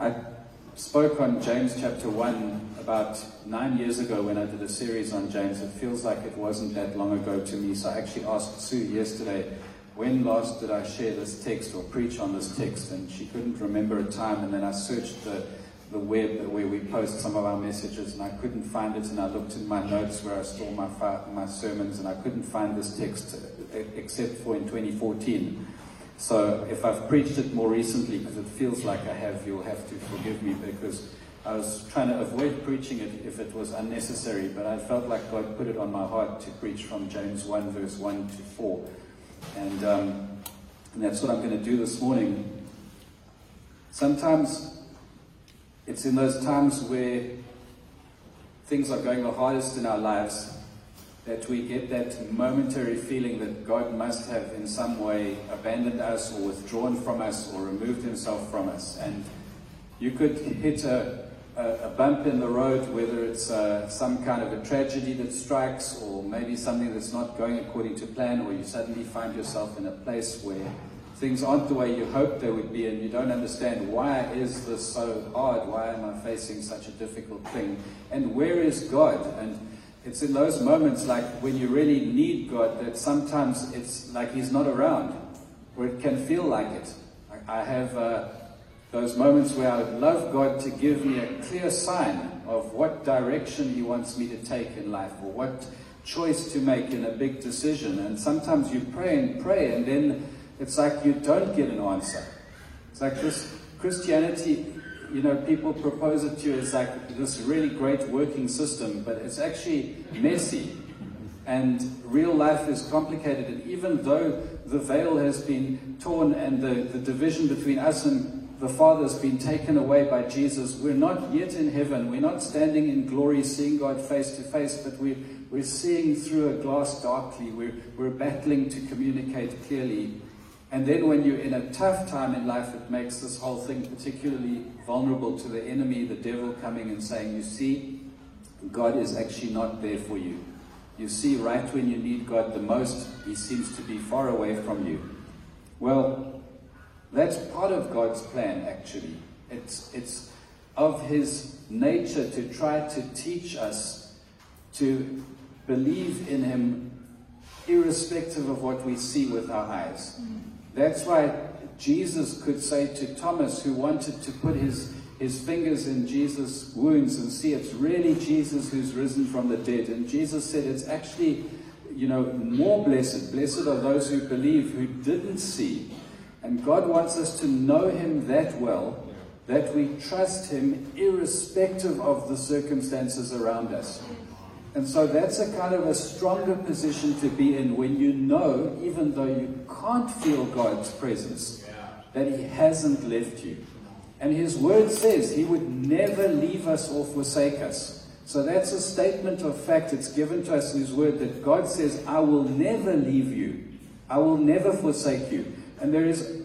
I spoke on James chapter 1 about nine years ago when I did a series on James. It feels like it wasn't that long ago to me. So I actually asked Sue yesterday, when last did I share this text or preach on this text? And she couldn't remember a time. And then I searched the the web where we post some of our messages, and I couldn't find it. And I looked in my notes where I store my my sermons, and I couldn't find this text except for in 2014. So if I've preached it more recently, because it feels like I have, you'll have to forgive me because I was trying to avoid preaching it if it was unnecessary, but I felt like God put it on my heart to preach from James 1, verse 1 to 4. And, um, and that's what I'm going to do this morning. Sometimes it's in those times where things are going the hardest in our lives that we get that momentary feeling that God must have in some way abandoned us or withdrawn from us or removed himself from us. And you could hit a, a, a bump in the road, whether it's uh, some kind of a tragedy that strikes or maybe something that's not going according to plan, or you suddenly find yourself in a place where things aren't the way you hoped they would be and you don't understand why is this so hard? Why am i facing such a difficult thing? And where is god? And it's in those moments like when you really need god that sometimes it's like he's not around or it can feel like it i have uh, those moments where i would love god to give me a clear sign of what direction he wants me to take in life or what choice to make in a big decision and sometimes you pray and pray and then it's like you don't get an answer. It's like this Christianity, you know, people propose it to you as like this really great working system, but it's actually messy. And real life is complicated. And even though the veil has been torn and the, the division between us and the Father has been taken away by Jesus, we're not yet in heaven. We're not standing in glory, seeing God face to face, but we're, we're seeing through a glass darkly. We're, we're battling to communicate clearly. And then when you're in a tough time in life, it makes this whole thing particularly vulnerable to the enemy, the devil coming and saying, You see, God is actually not there for you. You see, right when you need God the most, He seems to be far away from you. Well, that's part of God's plan, actually. It's, it's of His nature to try to teach us to believe in Him irrespective of what we see with our eyes. Mm-hmm. That's why Jesus could say to Thomas, who wanted to put his, his fingers in Jesus' wounds and see it's really Jesus who's risen from the dead. And Jesus said it's actually, you know, more blessed. Blessed are those who believe, who didn't see. And God wants us to know him that well that we trust him irrespective of the circumstances around us. And so that's a kind of a stronger position to be in when you know, even though you can't feel God's presence, that He hasn't left you. And His word says He would never leave us or forsake us. So that's a statement of fact. It's given to us in His word that God says, I will never leave you, I will never forsake you. And there is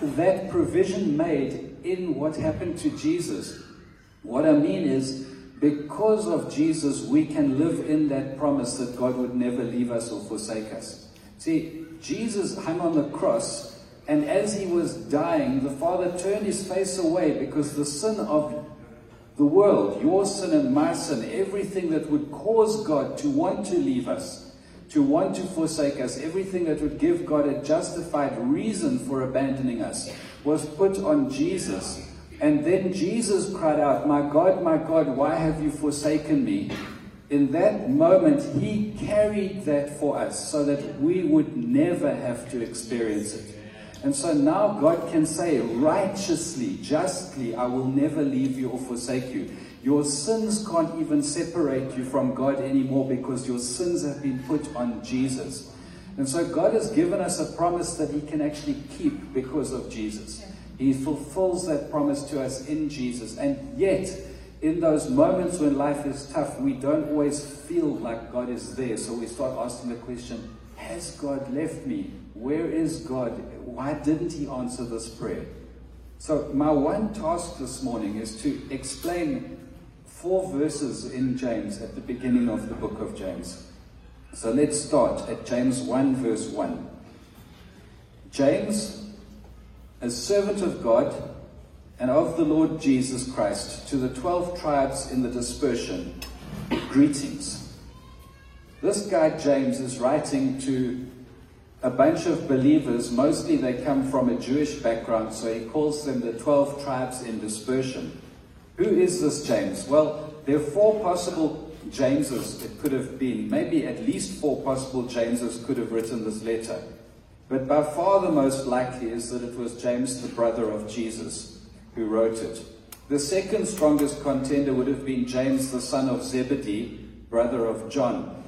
that provision made in what happened to Jesus. What I mean is, because of Jesus, we can live in that promise that God would never leave us or forsake us. See, Jesus hung on the cross, and as he was dying, the Father turned his face away because the sin of the world, your sin and my sin, everything that would cause God to want to leave us, to want to forsake us, everything that would give God a justified reason for abandoning us, was put on Jesus. And then Jesus cried out, My God, my God, why have you forsaken me? In that moment, He carried that for us so that we would never have to experience it. And so now God can say, righteously, justly, I will never leave you or forsake you. Your sins can't even separate you from God anymore because your sins have been put on Jesus. And so God has given us a promise that He can actually keep because of Jesus. He fulfills that promise to us in Jesus. And yet, in those moments when life is tough, we don't always feel like God is there. So we start asking the question Has God left me? Where is God? Why didn't He answer this prayer? So, my one task this morning is to explain four verses in James at the beginning of the book of James. So, let's start at James 1, verse 1. James a servant of God, and of the Lord Jesus Christ, to the twelve tribes in the dispersion, greetings. This guy James is writing to a bunch of believers, mostly they come from a Jewish background, so he calls them the 12 tribes in dispersion. Who is this James? Well, there are four possible Jameses it could have been. Maybe at least four possible Jameses could have written this letter. But by far the most likely is that it was James, the brother of Jesus who wrote it. The second strongest contender would have been James, the son of Zebedee, brother of John.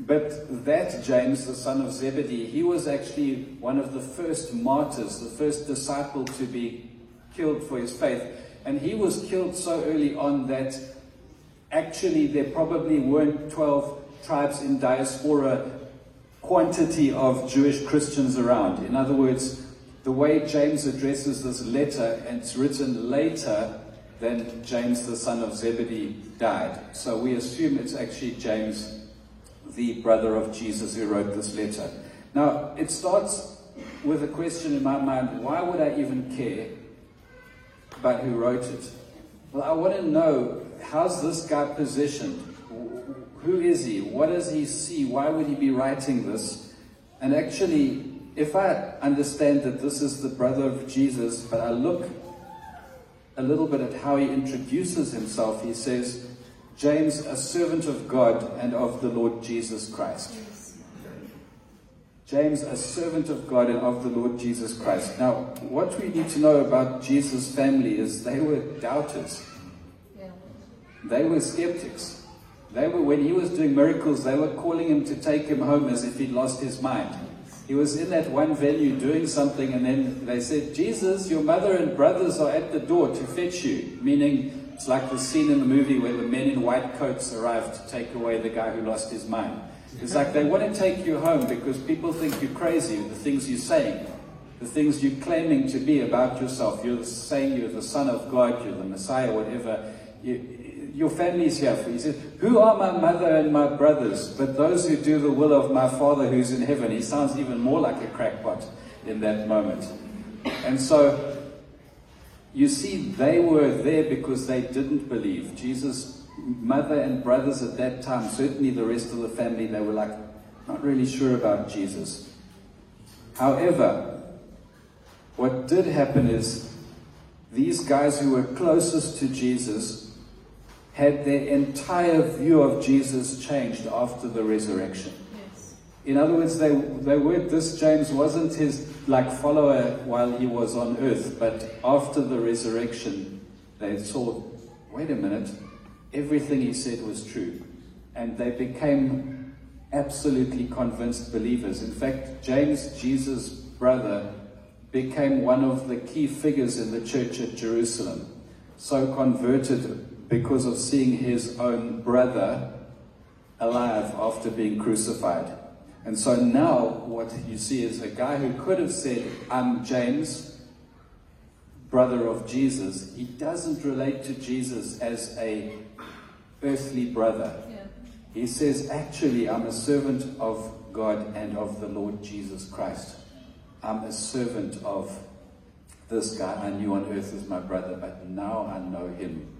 But that James, the son of Zebedee, he was actually one of the first martyrs, the first disciple to be killed for his faith. And he was killed so early on that actually there probably weren't 12 tribes in diaspora quantity of Jewish Christians around. In other words, the way James addresses this letter, and it's written later than James the son of Zebedee died. So we assume it's actually James, the brother of Jesus, who wrote this letter. Now, it starts with a question in my mind why would I even care about who wrote it? Well, I want to know how's this guy positioned? Who is he? What does he see? Why would he be writing this? And actually, if I understand that this is the brother of Jesus, but I look a little bit at how he introduces himself, he says, James, a servant of God and of the Lord Jesus Christ. James, a servant of God and of the Lord Jesus Christ. Now, what we need to know about Jesus' family is they were doubters. They were skeptics. They were, when he was doing miracles, they were calling him to take him home as if he'd lost his mind. He was in that one venue doing something, and then they said, Jesus, your mother and brothers are at the door to fetch you. Meaning, it's like the scene in the movie where the men in white coats arrive to take away the guy who lost his mind. It's like they want to take you home because people think you're crazy, with the things you're saying, the things you're claiming to be about yourself. You're saying you're the Son of God, you're the Messiah, whatever. You, your family is here for you. He says, Who are my mother and my brothers, but those who do the will of my Father who's in heaven? He sounds even more like a crackpot in that moment. And so, you see, they were there because they didn't believe. Jesus' mother and brothers at that time, certainly the rest of the family, they were like, not really sure about Jesus. However, what did happen is these guys who were closest to Jesus had their entire view of Jesus changed after the resurrection. Yes. In other words, they, they were, this James wasn't his like follower while he was on earth, but after the resurrection, they saw, wait a minute, everything he said was true. And they became absolutely convinced believers. In fact, James, Jesus' brother, became one of the key figures in the church at Jerusalem. So converted because of seeing his own brother alive after being crucified. And so now what you see is a guy who could have said, I'm James, brother of Jesus. He doesn't relate to Jesus as a earthly brother. Yeah. He says, actually, I'm a servant of God and of the Lord Jesus Christ. I'm a servant of this guy I knew on earth as my brother, but now I know him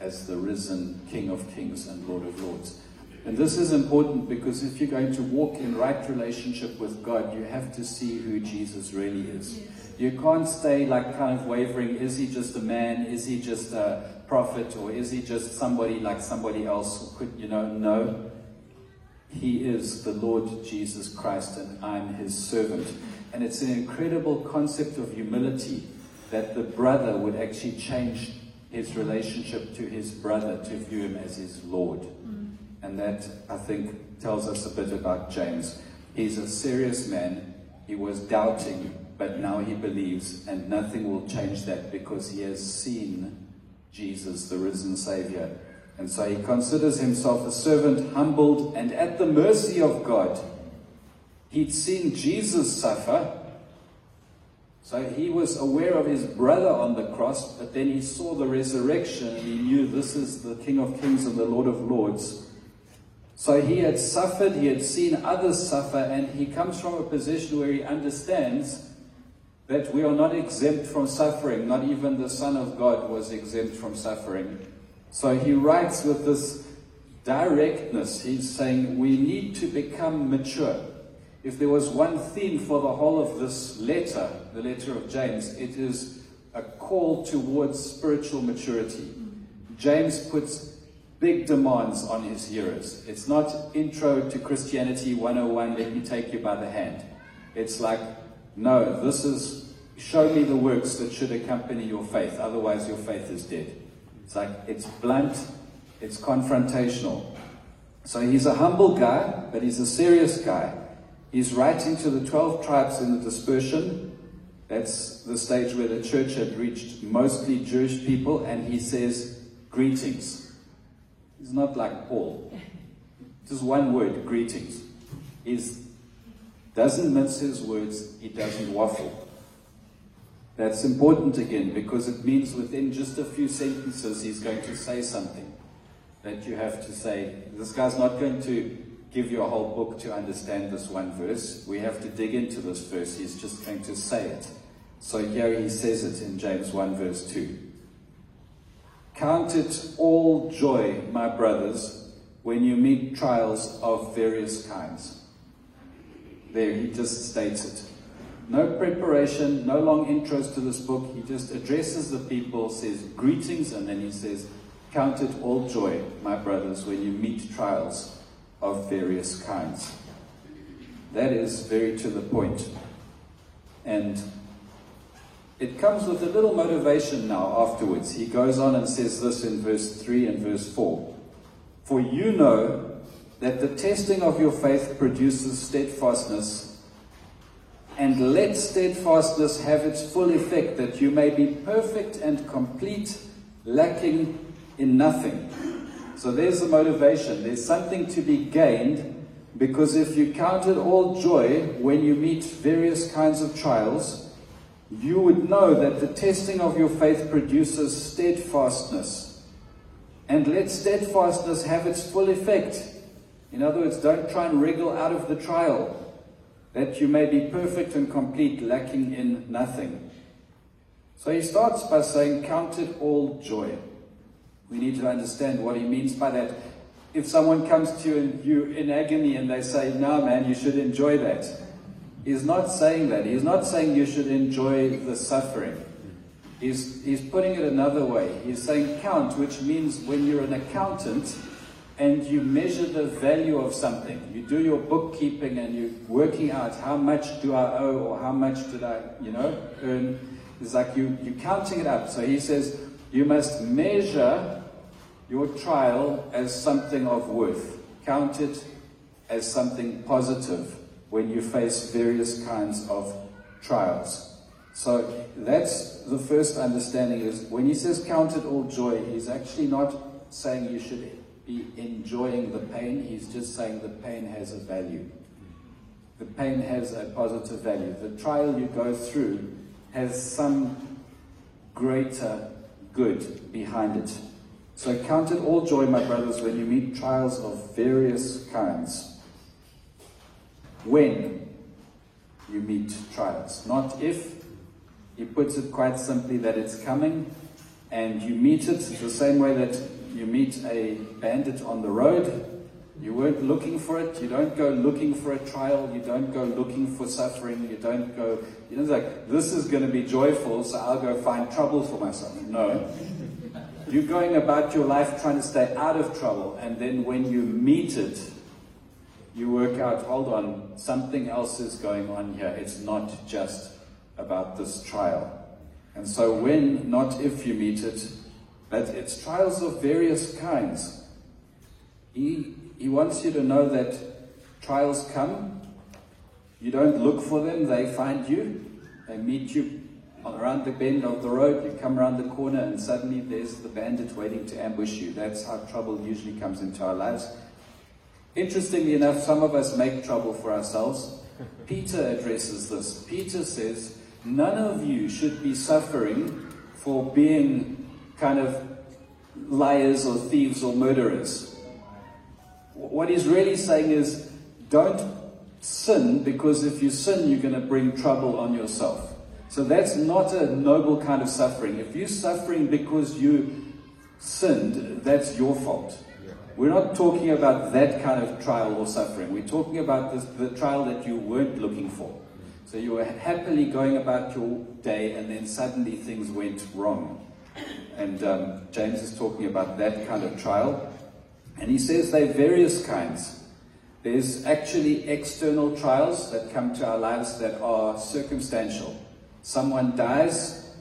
as the risen King of Kings and Lord of Lords. And this is important because if you're going to walk in right relationship with God, you have to see who Jesus really is. You can't stay like kind of wavering, is he just a man? Is he just a prophet? Or is he just somebody like somebody else? Could, you know, no. He is the Lord Jesus Christ and I'm his servant. And it's an incredible concept of humility that the brother would actually change his relationship to his brother to view him as his Lord. Mm. And that, I think, tells us a bit about James. He's a serious man. He was doubting, but now he believes, and nothing will change that because he has seen Jesus, the risen Savior. And so he considers himself a servant, humbled, and at the mercy of God. He'd seen Jesus suffer, so he was aware of his brother on the cross, but then he saw the resurrection and he knew this is the King of Kings and the Lord of Lords. So he had suffered, he had seen others suffer, and he comes from a position where he understands that we are not exempt from suffering. Not even the Son of God was exempt from suffering. So he writes with this directness. He's saying we need to become mature. If there was one theme for the whole of this letter, the letter of James, it is a call towards spiritual maturity. James puts big demands on his hearers. It's not intro to Christianity 101, let me take you by the hand. It's like, no, this is show me the works that should accompany your faith, otherwise, your faith is dead. It's like, it's blunt, it's confrontational. So he's a humble guy, but he's a serious guy. He's writing to the 12 tribes in the dispersion. That's the stage where the church had reached mostly Jewish people, and he says, Greetings. He's not like Paul. Just one word, greetings. He doesn't mince his words, he doesn't waffle. That's important again because it means within just a few sentences he's going to say something that you have to say. This guy's not going to give you a whole book to understand this one verse. We have to dig into this verse. He's just going to say it. So here he says it in James 1 verse 2. Count it all joy, my brothers, when you meet trials of various kinds. There, he just states it. No preparation, no long intros to this book. He just addresses the people, says greetings, and then he says, Count it all joy, my brothers, when you meet trials of various kinds. That is very to the point. And it comes with a little motivation now afterwards. He goes on and says this in verse 3 and verse 4. For you know that the testing of your faith produces steadfastness and let steadfastness have its full effect, that you may be perfect and complete, lacking in nothing. So there's the motivation. There's something to be gained, because if you count it all joy when you meet various kinds of trials, you would know that the testing of your faith produces steadfastness. And let steadfastness have its full effect. In other words, don't try and wriggle out of the trial that you may be perfect and complete, lacking in nothing. So he starts by saying, Count it all joy. We need to understand what he means by that. If someone comes to you in agony and they say, No, man, you should enjoy that. He's not saying that. He's not saying you should enjoy the suffering. He's, he's putting it another way. He's saying count, which means when you're an accountant, and you measure the value of something. You do your bookkeeping and you're working out how much do I owe or how much did I, you know, earn. It's like you, you're counting it up. So he says you must measure your trial as something of worth. Count it as something positive when you face various kinds of trials. So that's the first understanding is when he says count it all joy, he's actually not saying you should be enjoying the pain. He's just saying the pain has a value. The pain has a positive value. The trial you go through has some greater good behind it. So count it all joy, my brothers, when you meet trials of various kinds. When you meet trials, not if. He puts it quite simply that it's coming and you meet it the same way that you meet a bandit on the road. You weren't looking for it. You don't go looking for a trial. You don't go looking for suffering. You don't go, you know, like, this is going to be joyful, so I'll go find trouble for myself. No. You're going about your life trying to stay out of trouble, and then when you meet it, you work out, hold on, something else is going on here. It's not just about this trial. And so when, not if you meet it, but it's trials of various kinds. He, he wants you to know that trials come. You don't look for them, they find you. They meet you around the bend of the road. You come around the corner, and suddenly there's the bandit waiting to ambush you. That's how trouble usually comes into our lives. Interestingly enough, some of us make trouble for ourselves. Peter addresses this. Peter says, None of you should be suffering for being kind of liars or thieves or murderers. What he's really saying is don't sin because if you sin, you're going to bring trouble on yourself. So that's not a noble kind of suffering. If you're suffering because you sinned, that's your fault. We're not talking about that kind of trial or suffering. We're talking about the, the trial that you weren't looking for. So you were happily going about your day, and then suddenly things went wrong. And um, James is talking about that kind of trial. And he says there are various kinds. There's actually external trials that come to our lives that are circumstantial. Someone dies,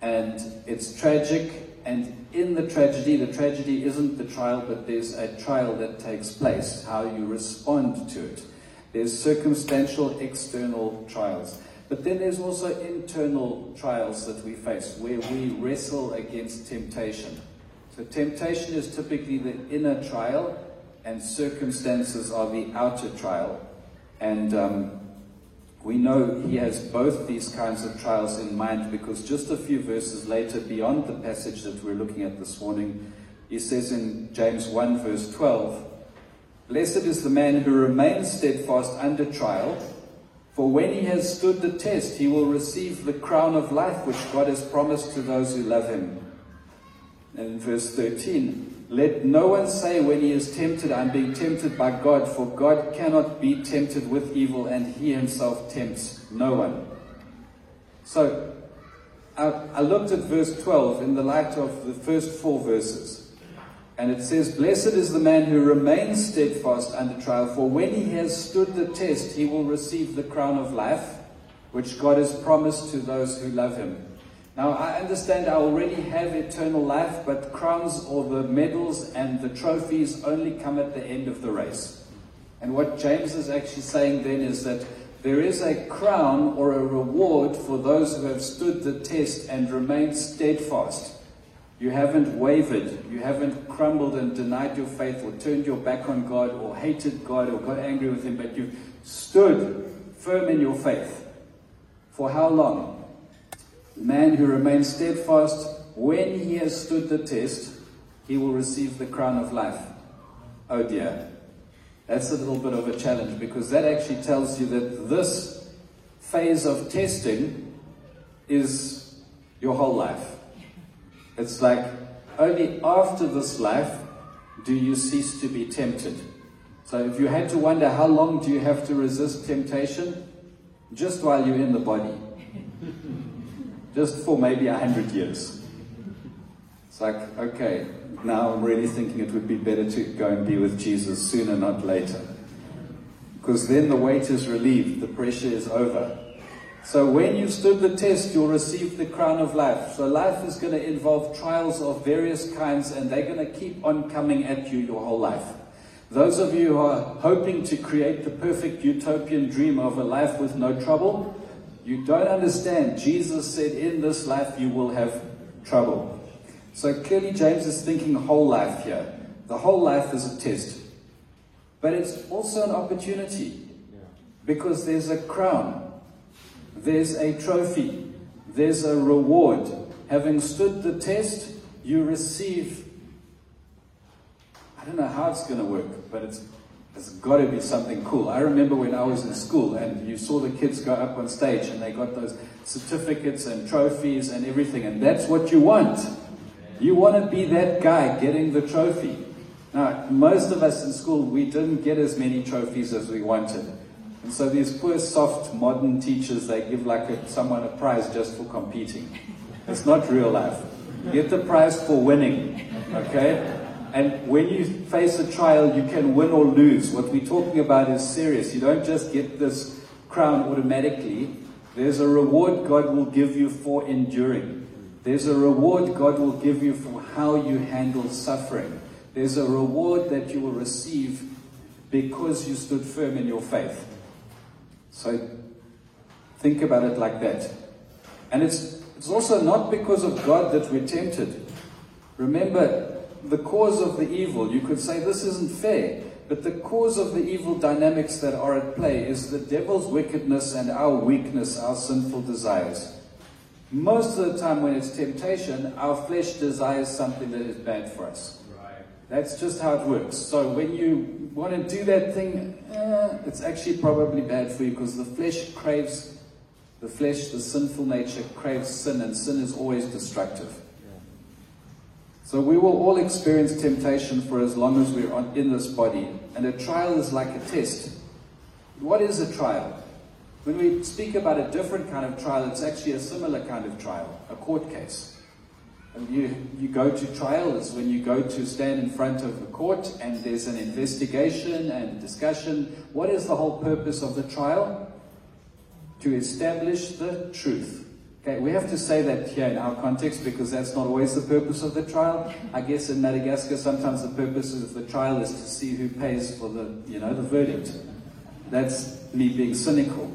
and it's tragic, and in the tragedy, the tragedy isn't the trial, but there's a trial that takes place, how you respond to it. There's circumstantial external trials. But then there's also internal trials that we face where we wrestle against temptation. So temptation is typically the inner trial, and circumstances are the outer trial. And um, we know he has both these kinds of trials in mind because just a few verses later, beyond the passage that we're looking at this morning, he says in James 1, verse 12, Blessed is the man who remains steadfast under trial, for when he has stood the test, he will receive the crown of life which God has promised to those who love him. And in verse 13, let no one say when he is tempted, I'm being tempted by God, for God cannot be tempted with evil, and he himself tempts no one. So, I, I looked at verse 12 in the light of the first four verses. And it says, Blessed is the man who remains steadfast under trial, for when he has stood the test, he will receive the crown of life, which God has promised to those who love him. Now, I understand I already have eternal life, but crowns or the medals and the trophies only come at the end of the race. And what James is actually saying then is that there is a crown or a reward for those who have stood the test and remained steadfast. You haven't wavered, you haven't crumbled and denied your faith or turned your back on God or hated God or got angry with Him, but you've stood firm in your faith. For how long? The man who remains steadfast, when he has stood the test, he will receive the crown of life. Oh dear. That's a little bit of a challenge because that actually tells you that this phase of testing is your whole life. It's like only after this life do you cease to be tempted. So if you had to wonder how long do you have to resist temptation, just while you're in the body just for maybe a hundred years. It's like, okay, now I'm really thinking it would be better to go and be with Jesus sooner, not later. Because then the weight is relieved, the pressure is over. So when you've stood the test, you'll receive the crown of life. So life is going to involve trials of various kinds, and they're going to keep on coming at you your whole life. Those of you who are hoping to create the perfect utopian dream of a life with no trouble, you don't understand. Jesus said, In this life you will have trouble. So clearly, James is thinking whole life here. The whole life is a test. But it's also an opportunity because there's a crown, there's a trophy, there's a reward. Having stood the test, you receive. I don't know how it's going to work, but it's it's got to be something cool. I remember when I was in school and you saw the kids go up on stage and they got those certificates and trophies and everything, and that's what you want. You want to be that guy getting the trophy. Now, most of us in school, we didn't get as many trophies as we wanted. And so these poor, soft, modern teachers, they give like a, someone a prize just for competing. It's not real life. Get the prize for winning, okay? And when you face a trial, you can win or lose. What we're talking about is serious. You don't just get this crown automatically. There's a reward God will give you for enduring. There's a reward God will give you for how you handle suffering. There's a reward that you will receive because you stood firm in your faith. So think about it like that. And it's, it's also not because of God that we're tempted. Remember, the cause of the evil, you could say this isn't fair, but the cause of the evil dynamics that are at play is the devil's wickedness and our weakness, our sinful desires. Most of the time, when it's temptation, our flesh desires something that is bad for us. That's just how it works. So when you want to do that thing, eh, it's actually probably bad for you because the flesh craves The flesh, the sinful nature, craves sin, and sin is always destructive. So we will all experience temptation for as long as we're in this body. And a trial is like a test. What is a trial? When we speak about a different kind of trial, it's actually a similar kind of trial, a court case. And you, you go to trial is when you go to stand in front of a court and there's an investigation and discussion. What is the whole purpose of the trial? To establish the truth. Okay, we have to say that here in our context because that's not always the purpose of the trial. I guess in Madagascar, sometimes the purpose of the trial is to see who pays for the, you know, the verdict. That's me being cynical.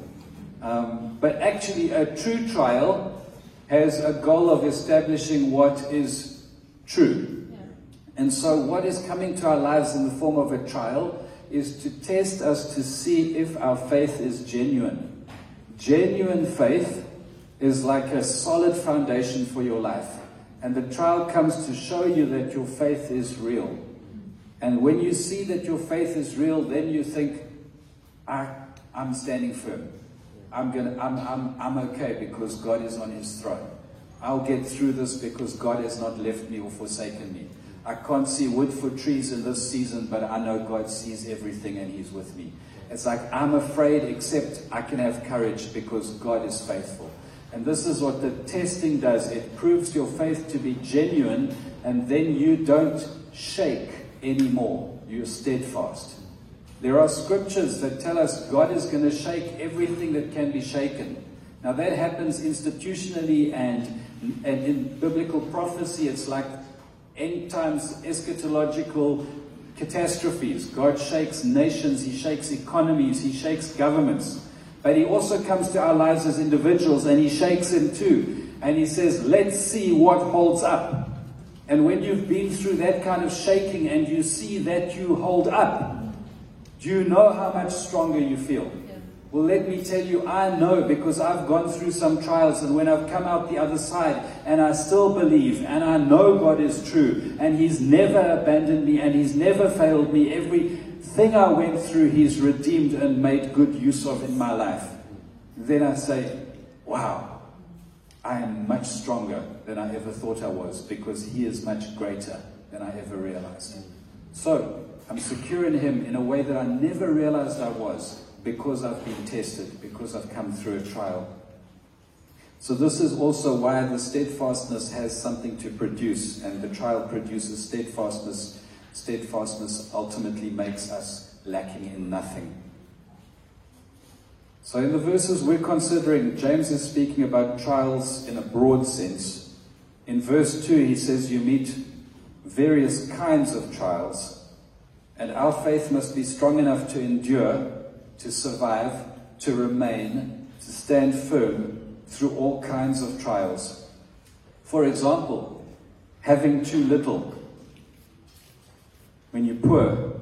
Um, but actually, a true trial has a goal of establishing what is true. Yeah. And so, what is coming to our lives in the form of a trial is to test us to see if our faith is genuine. Genuine faith is like a solid foundation for your life. And the trial comes to show you that your faith is real. And when you see that your faith is real, then you think, I, I'm standing firm. I'm, gonna, I'm, I'm, I'm okay because God is on his throne. I'll get through this because God has not left me or forsaken me. I can't see wood for trees in this season, but I know God sees everything and he's with me. It's like I'm afraid, except I can have courage because God is faithful. And this is what the testing does it proves your faith to be genuine, and then you don't shake anymore. You're steadfast. There are scriptures that tell us God is going to shake everything that can be shaken. Now, that happens institutionally and, and in biblical prophecy. It's like end times eschatological catastrophes. God shakes nations, He shakes economies, He shakes governments. But he also comes to our lives as individuals and he shakes them too. And he says, let's see what holds up. And when you've been through that kind of shaking and you see that you hold up, do you know how much stronger you feel? Well, let me tell you, I know because I've gone through some trials, and when I've come out the other side, and I still believe, and I know God is true, and He's never abandoned me, and He's never failed me. Every thing I went through, He's redeemed and made good use of in my life. Then I say, wow, I am much stronger than I ever thought I was because He is much greater than I ever realized. So, I'm secure in Him in a way that I never realized I was because I've been tested, because I've come through a trial. So, this is also why the steadfastness has something to produce, and the trial produces steadfastness steadfastness ultimately makes us lacking in nothing. So, in the verses we're considering, James is speaking about trials in a broad sense. In verse 2, he says, You meet various kinds of trials, and our faith must be strong enough to endure, to survive, to remain, to stand firm through all kinds of trials. For example, having too little when you're poor,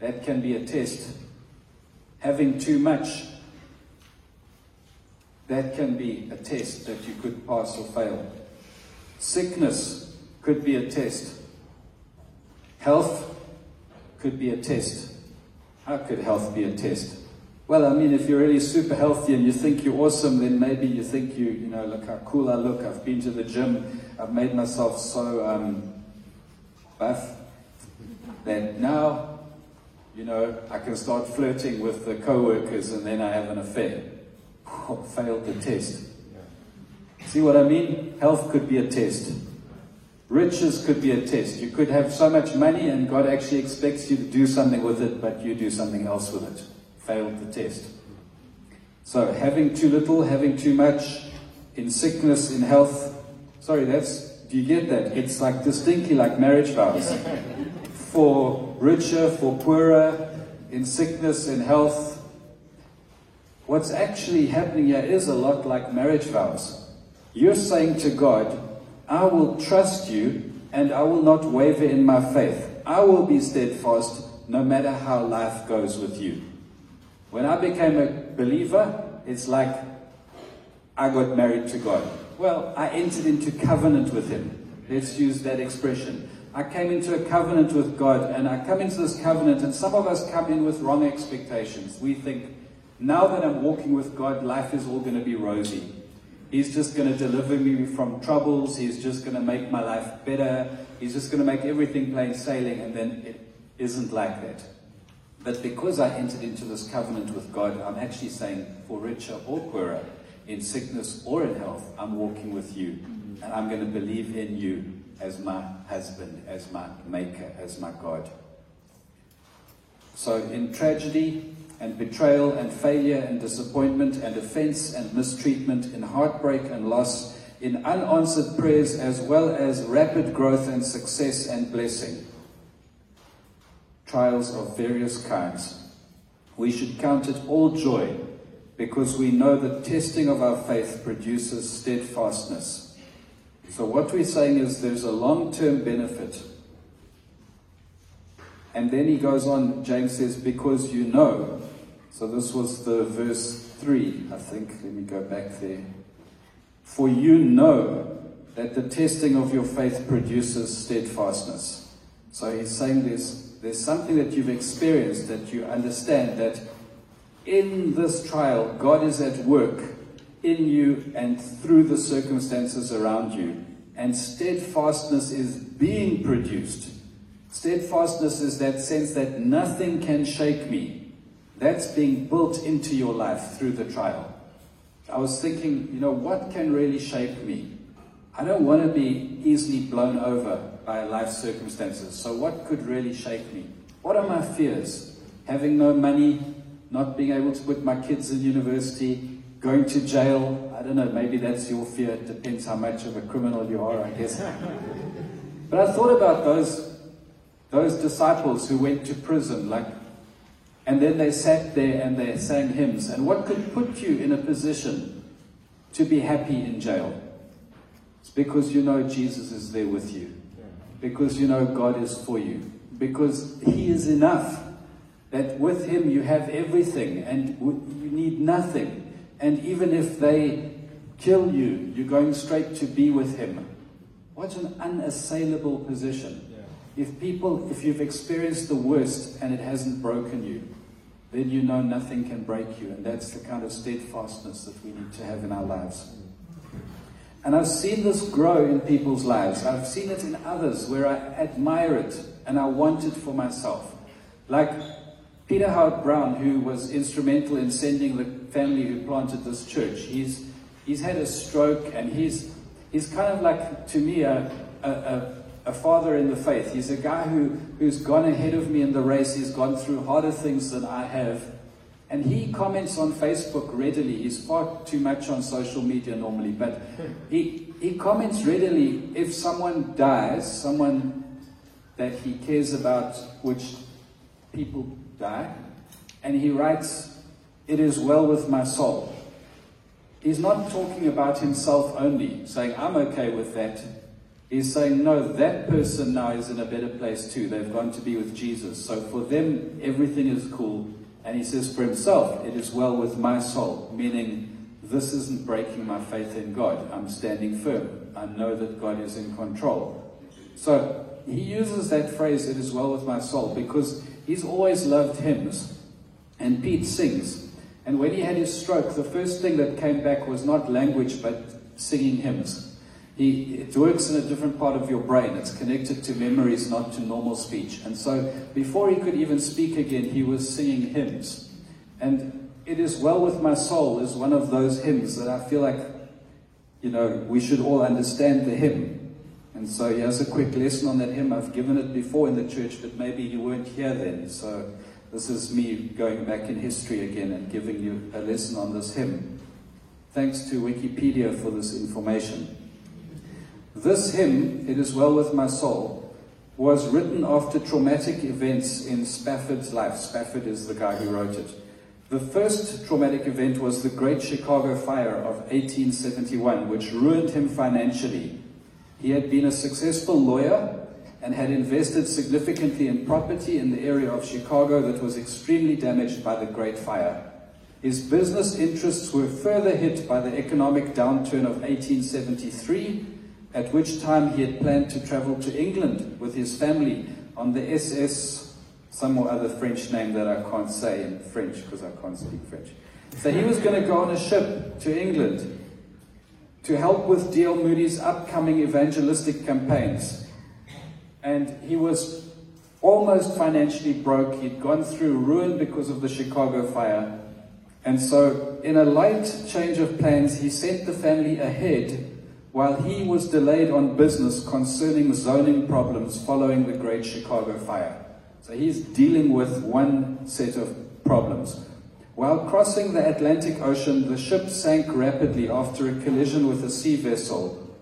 that can be a test. Having too much, that can be a test that you could pass or fail. Sickness could be a test. Health could be a test. How could health be a test? Well, I mean, if you're really super healthy and you think you're awesome, then maybe you think you, you know, look how cool I look. I've been to the gym. I've made myself so um, buff then now, you know, I can start flirting with the co-workers and then I have an affair. Failed the test. See what I mean? Health could be a test. Riches could be a test. You could have so much money and God actually expects you to do something with it, but you do something else with it. Failed the test. So having too little, having too much, in sickness, in health. Sorry, that's, do you get that? It's like distinctly like marriage vows. for richer, for poorer, in sickness, in health. What's actually happening here is a lot like marriage vows. You're saying to God, I will trust you and I will not waver in my faith. I will be steadfast no matter how life goes with you. When I became a believer, it's like I got married to God. Well, I entered into covenant with Him. Let's use that expression. I came into a covenant with God, and I come into this covenant, and some of us come in with wrong expectations. We think, Now that I'm walking with God, life is all going to be rosy. He's just going to deliver me from troubles. He's just going to make my life better. He's just going to make everything plain sailing. And then it isn't like that. But because I entered into this covenant with God, I'm actually saying, for richer or poorer, in sickness or in health, I'm walking with you. And I'm going to believe in you as my husband, as my maker, as my God. So in tragedy and betrayal and failure and disappointment and offense and mistreatment, in heartbreak and loss, in unanswered prayers, as well as rapid growth and success and blessing, trials of various kinds, we should count it all joy because we know the testing of our faith produces steadfastness. So, what we're saying is there's a long term benefit. And then he goes on, James says, because you know. So, this was the verse 3, I think. Let me go back there. For you know that the testing of your faith produces steadfastness. So, he's saying there's, there's something that you've experienced that you understand that in this trial, God is at work in you and through the circumstances around you. And steadfastness is being produced. Steadfastness is that sense that nothing can shake me. That's being built into your life through the trial. I was thinking, you know, what can really shake me? I don't want to be easily blown over by life circumstances. So, what could really shake me? What are my fears? Having no money, not being able to put my kids in university, going to jail. I don't know, maybe that's your fear. It depends how much of a criminal you are, I guess. but I thought about those, those disciples who went to prison, like, and then they sat there and they sang hymns. And what could put you in a position to be happy in jail? It's because you know Jesus is there with you. Because you know God is for you. Because He is enough. That with Him you have everything and you need nothing. And even if they kill you, you're going straight to be with Him. What an unassailable position. If people, if you've experienced the worst and it hasn't broken you, then you know nothing can break you. And that's the kind of steadfastness that we need to have in our lives. And I've seen this grow in people's lives. I've seen it in others where I admire it and I want it for myself. Like Peter Howard Brown, who was instrumental in sending the family who planted this church, he's, he's had a stroke and he's, he's kind of like, to me, a, a, a, a father in the faith. He's a guy who, who's gone ahead of me in the race. He's gone through harder things than I have. And he comments on Facebook readily. He's far too much on social media normally, but he, he comments readily if someone dies, someone that he cares about, which people die. And he writes, It is well with my soul. He's not talking about himself only, saying, I'm okay with that. He's saying, No, that person now is in a better place too. They've gone to be with Jesus. So for them, everything is cool. And he says for himself, It is well with my soul, meaning this isn't breaking my faith in God. I'm standing firm. I know that God is in control. So he uses that phrase, It is well with my soul, because He's always loved hymns. And Pete sings. And when he had his stroke, the first thing that came back was not language, but singing hymns. He, it works in a different part of your brain. It's connected to memories, not to normal speech. And so before he could even speak again, he was singing hymns. And It Is Well With My Soul is one of those hymns that I feel like, you know, we should all understand the hymn. And so here's a quick lesson on that hymn. I've given it before in the church, but maybe you weren't here then. So this is me going back in history again and giving you a lesson on this hymn. Thanks to Wikipedia for this information. This hymn, It Is Well With My Soul, was written after traumatic events in Spafford's life. Spafford is the guy who wrote it. The first traumatic event was the Great Chicago Fire of 1871, which ruined him financially he had been a successful lawyer and had invested significantly in property in the area of Chicago that was extremely damaged by the Great Fire. His business interests were further hit by the economic downturn of 1873, at which time he had planned to travel to England with his family on the SS some or other French name that I can't say in French because I can't speak French. So he was going to go on a ship to England to help with D.L. Moody's upcoming evangelistic campaigns. And he was almost financially broke. He'd gone through ruin because of the Chicago fire. And so, in a light change of plans, he sent the family ahead while he was delayed on business concerning zoning problems following the Great Chicago Fire. So he's dealing with one set of problems. While crossing the Atlantic Ocean, the ship sank rapidly after a collision with a sea vessel.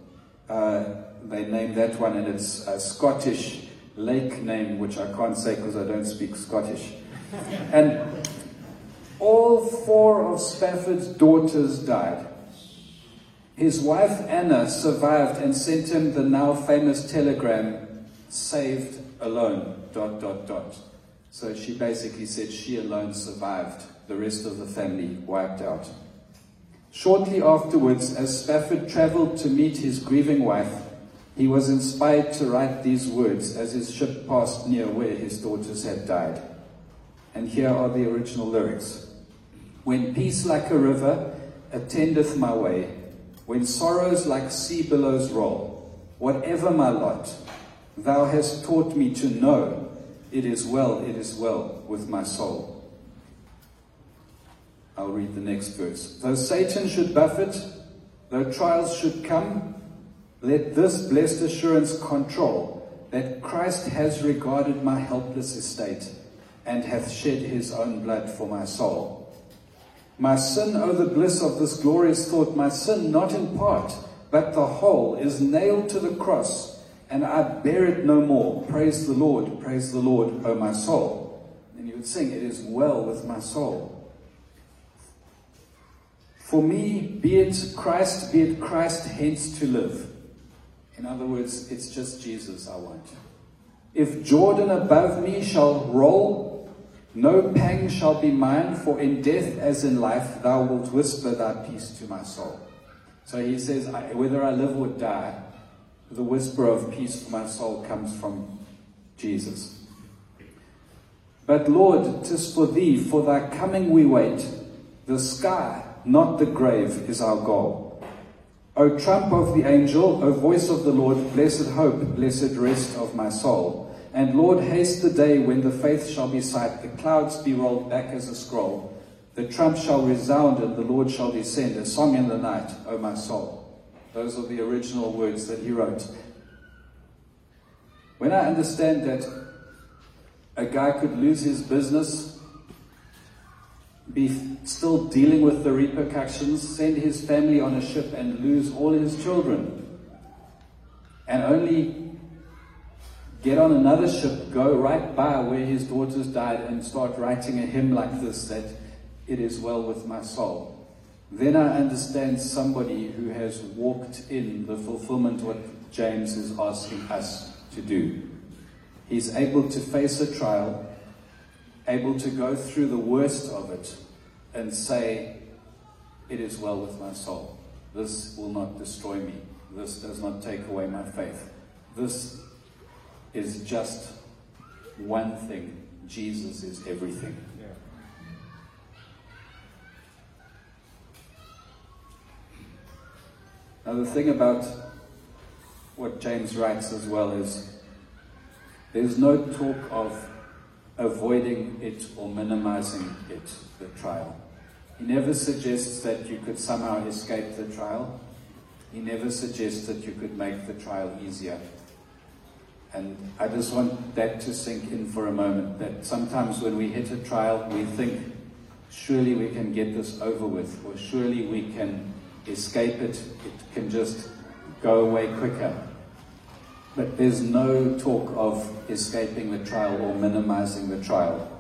Uh, they named that one, and it's a Scottish lake name, which I can't say because I don't speak Scottish. and all four of Spafford's daughters died. His wife Anna survived and sent him the now famous telegram, saved alone, dot, dot, dot. So she basically said she alone survived, the rest of the family wiped out. Shortly afterwards, as Spafford traveled to meet his grieving wife, he was inspired to write these words as his ship passed near where his daughters had died. And here are the original lyrics When peace like a river attendeth my way, when sorrows like sea billows roll, whatever my lot, thou hast taught me to know it is well, it is well with my soul. I'll read the next verse. Though Satan should buffet, though trials should come, let this blessed assurance control that Christ has regarded my helpless estate and hath shed his own blood for my soul. My sin, oh, the bliss of this glorious thought, my sin not in part, but the whole, is nailed to the cross, and I bear it no more. Praise the Lord, praise the Lord, O my soul. And you would sing, It is well with my soul. For me, be it Christ, be it Christ hence to live. In other words, it's just Jesus I want. If Jordan above me shall roll, no pang shall be mine, for in death as in life thou wilt whisper thy peace to my soul. So he says, whether I live or die, the whisper of peace for my soul comes from Jesus. But Lord, tis for thee, for thy coming we wait. The sky, not the grave, is our goal. O trump of the angel, O voice of the Lord, blessed hope, blessed rest of my soul. And Lord, haste the day when the faith shall be sight, the clouds be rolled back as a scroll. The trump shall resound and the Lord shall descend, a song in the night, O my soul. Those are the original words that he wrote. When I understand that a guy could lose his business, be still dealing with the repercussions, send his family on a ship and lose all his children, and only get on another ship, go right by where his daughters died, and start writing a hymn like this that it is well with my soul. Then I understand somebody who has walked in the fulfillment what James is asking us to do. He's able to face a trial, able to go through the worst of it, and say, It is well with my soul. This will not destroy me. This does not take away my faith. This is just one thing Jesus is everything. Now, the thing about what James writes as well is there's no talk of avoiding it or minimizing it, the trial. He never suggests that you could somehow escape the trial. He never suggests that you could make the trial easier. And I just want that to sink in for a moment that sometimes when we hit a trial, we think, surely we can get this over with, or surely we can escape it, it can just go away quicker. But there's no talk of escaping the trial or minimizing the trial.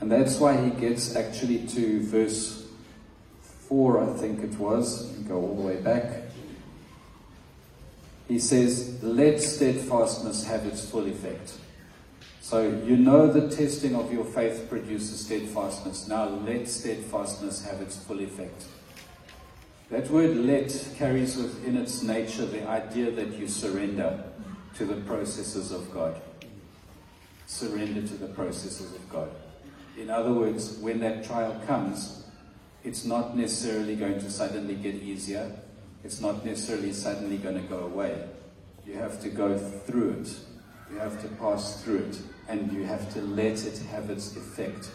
And that's why he gets actually to verse 4, I think it was. Go all the way back he says, let steadfastness have its full effect. So you know the testing of your faith produces steadfastness. Now let steadfastness have its full effect. That word let carries within its nature the idea that you surrender to the processes of God. surrender to the processes of God. In other words, when that trial comes, it's not necessarily going to suddenly get easier. It's not necessarily suddenly going to go away. You have to go through it. You have to pass through it. And you have to let it have its effect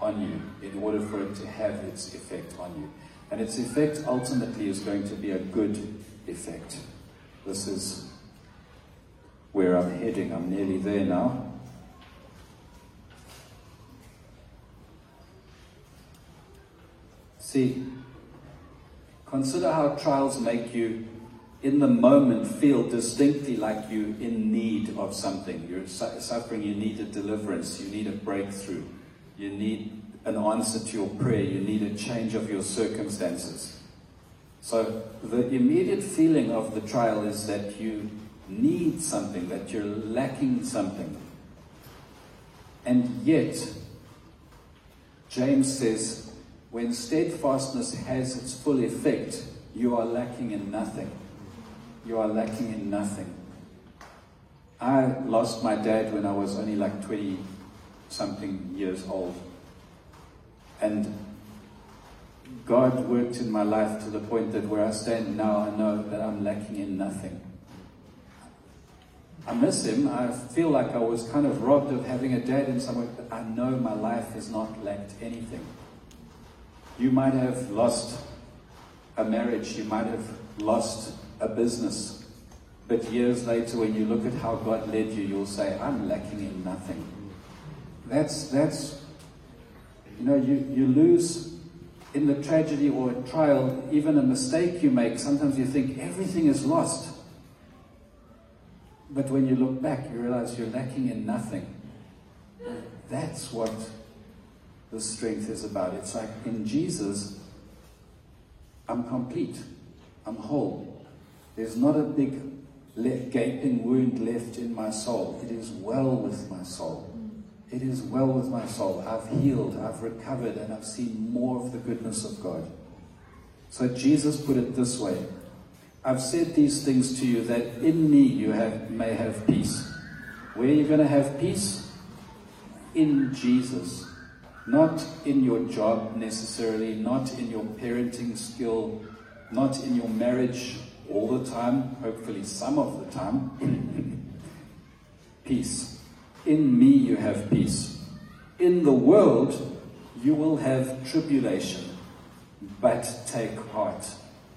on you in order for it to have its effect on you. And its effect ultimately is going to be a good effect. This is where I'm heading. I'm nearly there now. See, consider how trials make you, in the moment, feel distinctly like you're in need of something. You're su- suffering, you need a deliverance, you need a breakthrough, you need an answer to your prayer, you need a change of your circumstances. So, the immediate feeling of the trial is that you need something, that you're lacking something. And yet, James says, when steadfastness has its full effect, you are lacking in nothing. You are lacking in nothing. I lost my dad when I was only like 20 something years old. And God worked in my life to the point that where I stand now, I know that I'm lacking in nothing. I miss him. I feel like I was kind of robbed of having a dad in some way, but I know my life has not lacked anything. You might have lost a marriage, you might have lost a business, but years later, when you look at how God led you, you'll say, I'm lacking in nothing. That's, that's you know, you, you lose in the tragedy or trial, even a mistake you make, sometimes you think everything is lost. But when you look back, you realize you're lacking in nothing. That's what the strength is about. It's like in Jesus, I'm complete, I'm whole. There's not a big gaping wound left in my soul. It is well with my soul. It is well with my soul. I've healed, I've recovered, and I've seen more of the goodness of God. So Jesus put it this way I've said these things to you that in me you have, may have peace. Where are you going to have peace? In Jesus. Not in your job necessarily, not in your parenting skill, not in your marriage all the time, hopefully some of the time. peace. In me you have peace. In the world you will have tribulation. But take heart.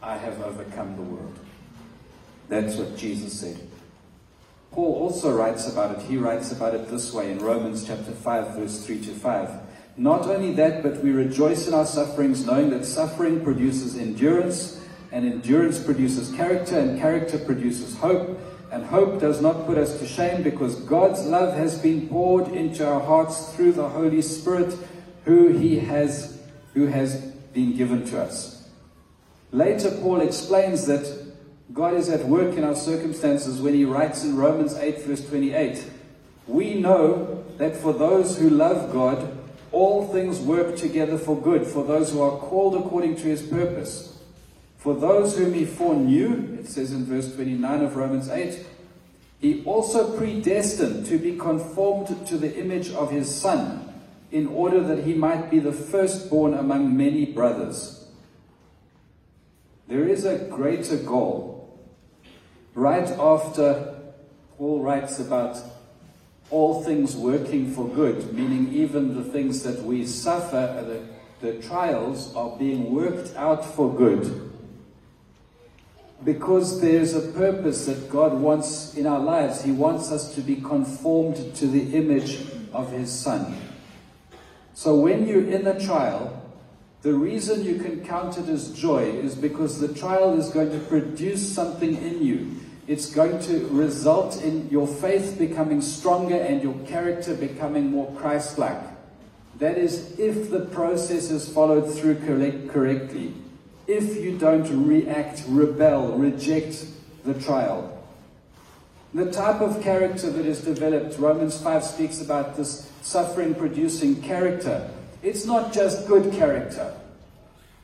I have overcome the world. That's what Jesus said. Paul also writes about it. He writes about it this way in Romans chapter 5, verse 3 to 5. Not only that, but we rejoice in our sufferings, knowing that suffering produces endurance, and endurance produces character, and character produces hope. And hope does not put us to shame because God's love has been poured into our hearts through the Holy Spirit who he has who has been given to us. Later Paul explains that God is at work in our circumstances when he writes in Romans 8 verse 28. We know that for those who love God, all things work together for good, for those who are called according to his purpose. For those whom he foreknew, it says in verse 29 of Romans 8, he also predestined to be conformed to the image of his Son, in order that he might be the firstborn among many brothers. There is a greater goal. Right after Paul writes about all things working for good, meaning even the things that we suffer, the, the trials, are being worked out for good because there's a purpose that God wants in our lives. He wants us to be conformed to the image of His Son. So when you're in a trial, the reason you can count it as joy is because the trial is going to produce something in you. It's going to result in your faith becoming stronger and your character becoming more Christ like. That is, if the process is followed through correct, correctly if you don't react, rebel, reject the trial. The type of character that is developed, Romans 5 speaks about this suffering producing character. It's not just good character.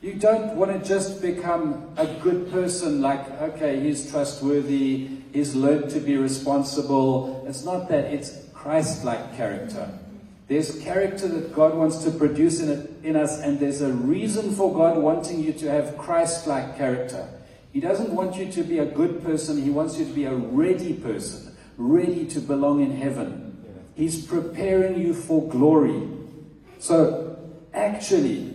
You don't want to just become a good person like, okay, he's trustworthy, he's learned to be responsible. It's not that. It's Christ like character. There's character that God wants to produce in, it, in us, and there's a reason for God wanting you to have Christ like character. He doesn't want you to be a good person, He wants you to be a ready person, ready to belong in heaven. He's preparing you for glory. So, actually,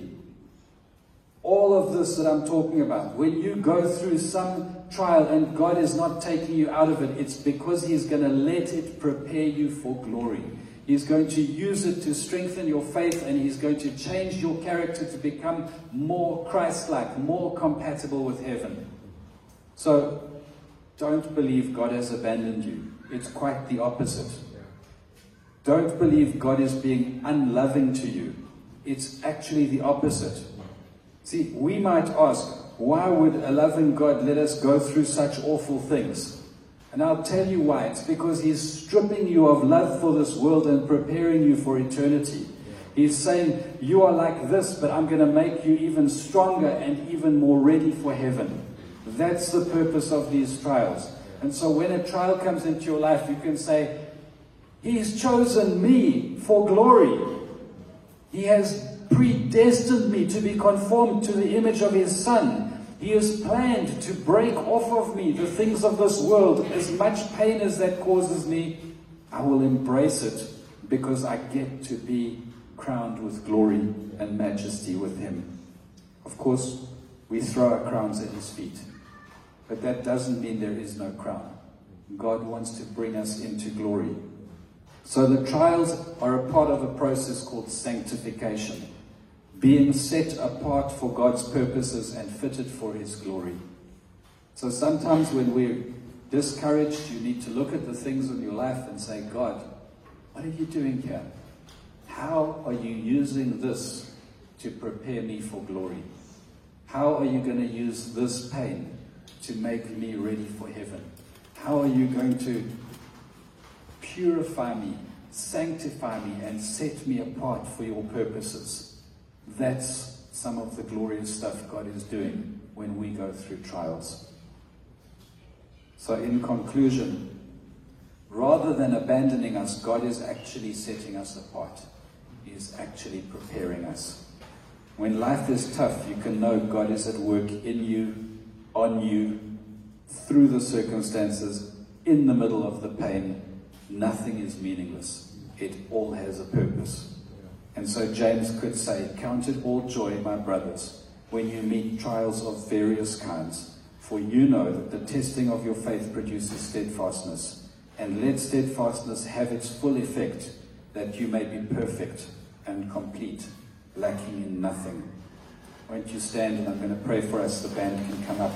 all of this that I'm talking about, when you go through some trial and God is not taking you out of it, it's because He's going to let it prepare you for glory. He's going to use it to strengthen your faith and He's going to change your character to become more Christ like, more compatible with heaven. So don't believe God has abandoned you. It's quite the opposite. Don't believe God is being unloving to you. It's actually the opposite. See, we might ask, why would a loving God let us go through such awful things? And I'll tell you why. It's because He's stripping you of love for this world and preparing you for eternity. He's saying, You are like this, but I'm going to make you even stronger and even more ready for heaven. That's the purpose of these trials. And so when a trial comes into your life, you can say, He's chosen me for glory. He has predestined me to be conformed to the image of his Son. He has planned to break off of me the things of this world. As much pain as that causes me, I will embrace it because I get to be crowned with glory and majesty with him. Of course, we throw our crowns at his feet, but that doesn't mean there is no crown. God wants to bring us into glory. So the trials are a part of a process called sanctification being set apart for God's purposes and fitted for His glory. So sometimes when we're discouraged, you need to look at the things in your life and say, God, what are you doing here? How are you using this to prepare me for glory? How are you going to use this pain to make me ready for heaven? How are you going to purify me, sanctify me, and set me apart for your purposes? That's some of the glorious stuff God is doing when we go through trials. So, in conclusion, rather than abandoning us, God is actually setting us apart. He is actually preparing us. When life is tough, you can know God is at work in you, on you, through the circumstances, in the middle of the pain. Nothing is meaningless, it all has a purpose. And so James could say, Count it all joy, my brothers, when you meet trials of various kinds, for you know that the testing of your faith produces steadfastness. And let steadfastness have its full effect, that you may be perfect and complete, lacking in nothing. Won't you stand and I'm going to pray for us? The band can come up.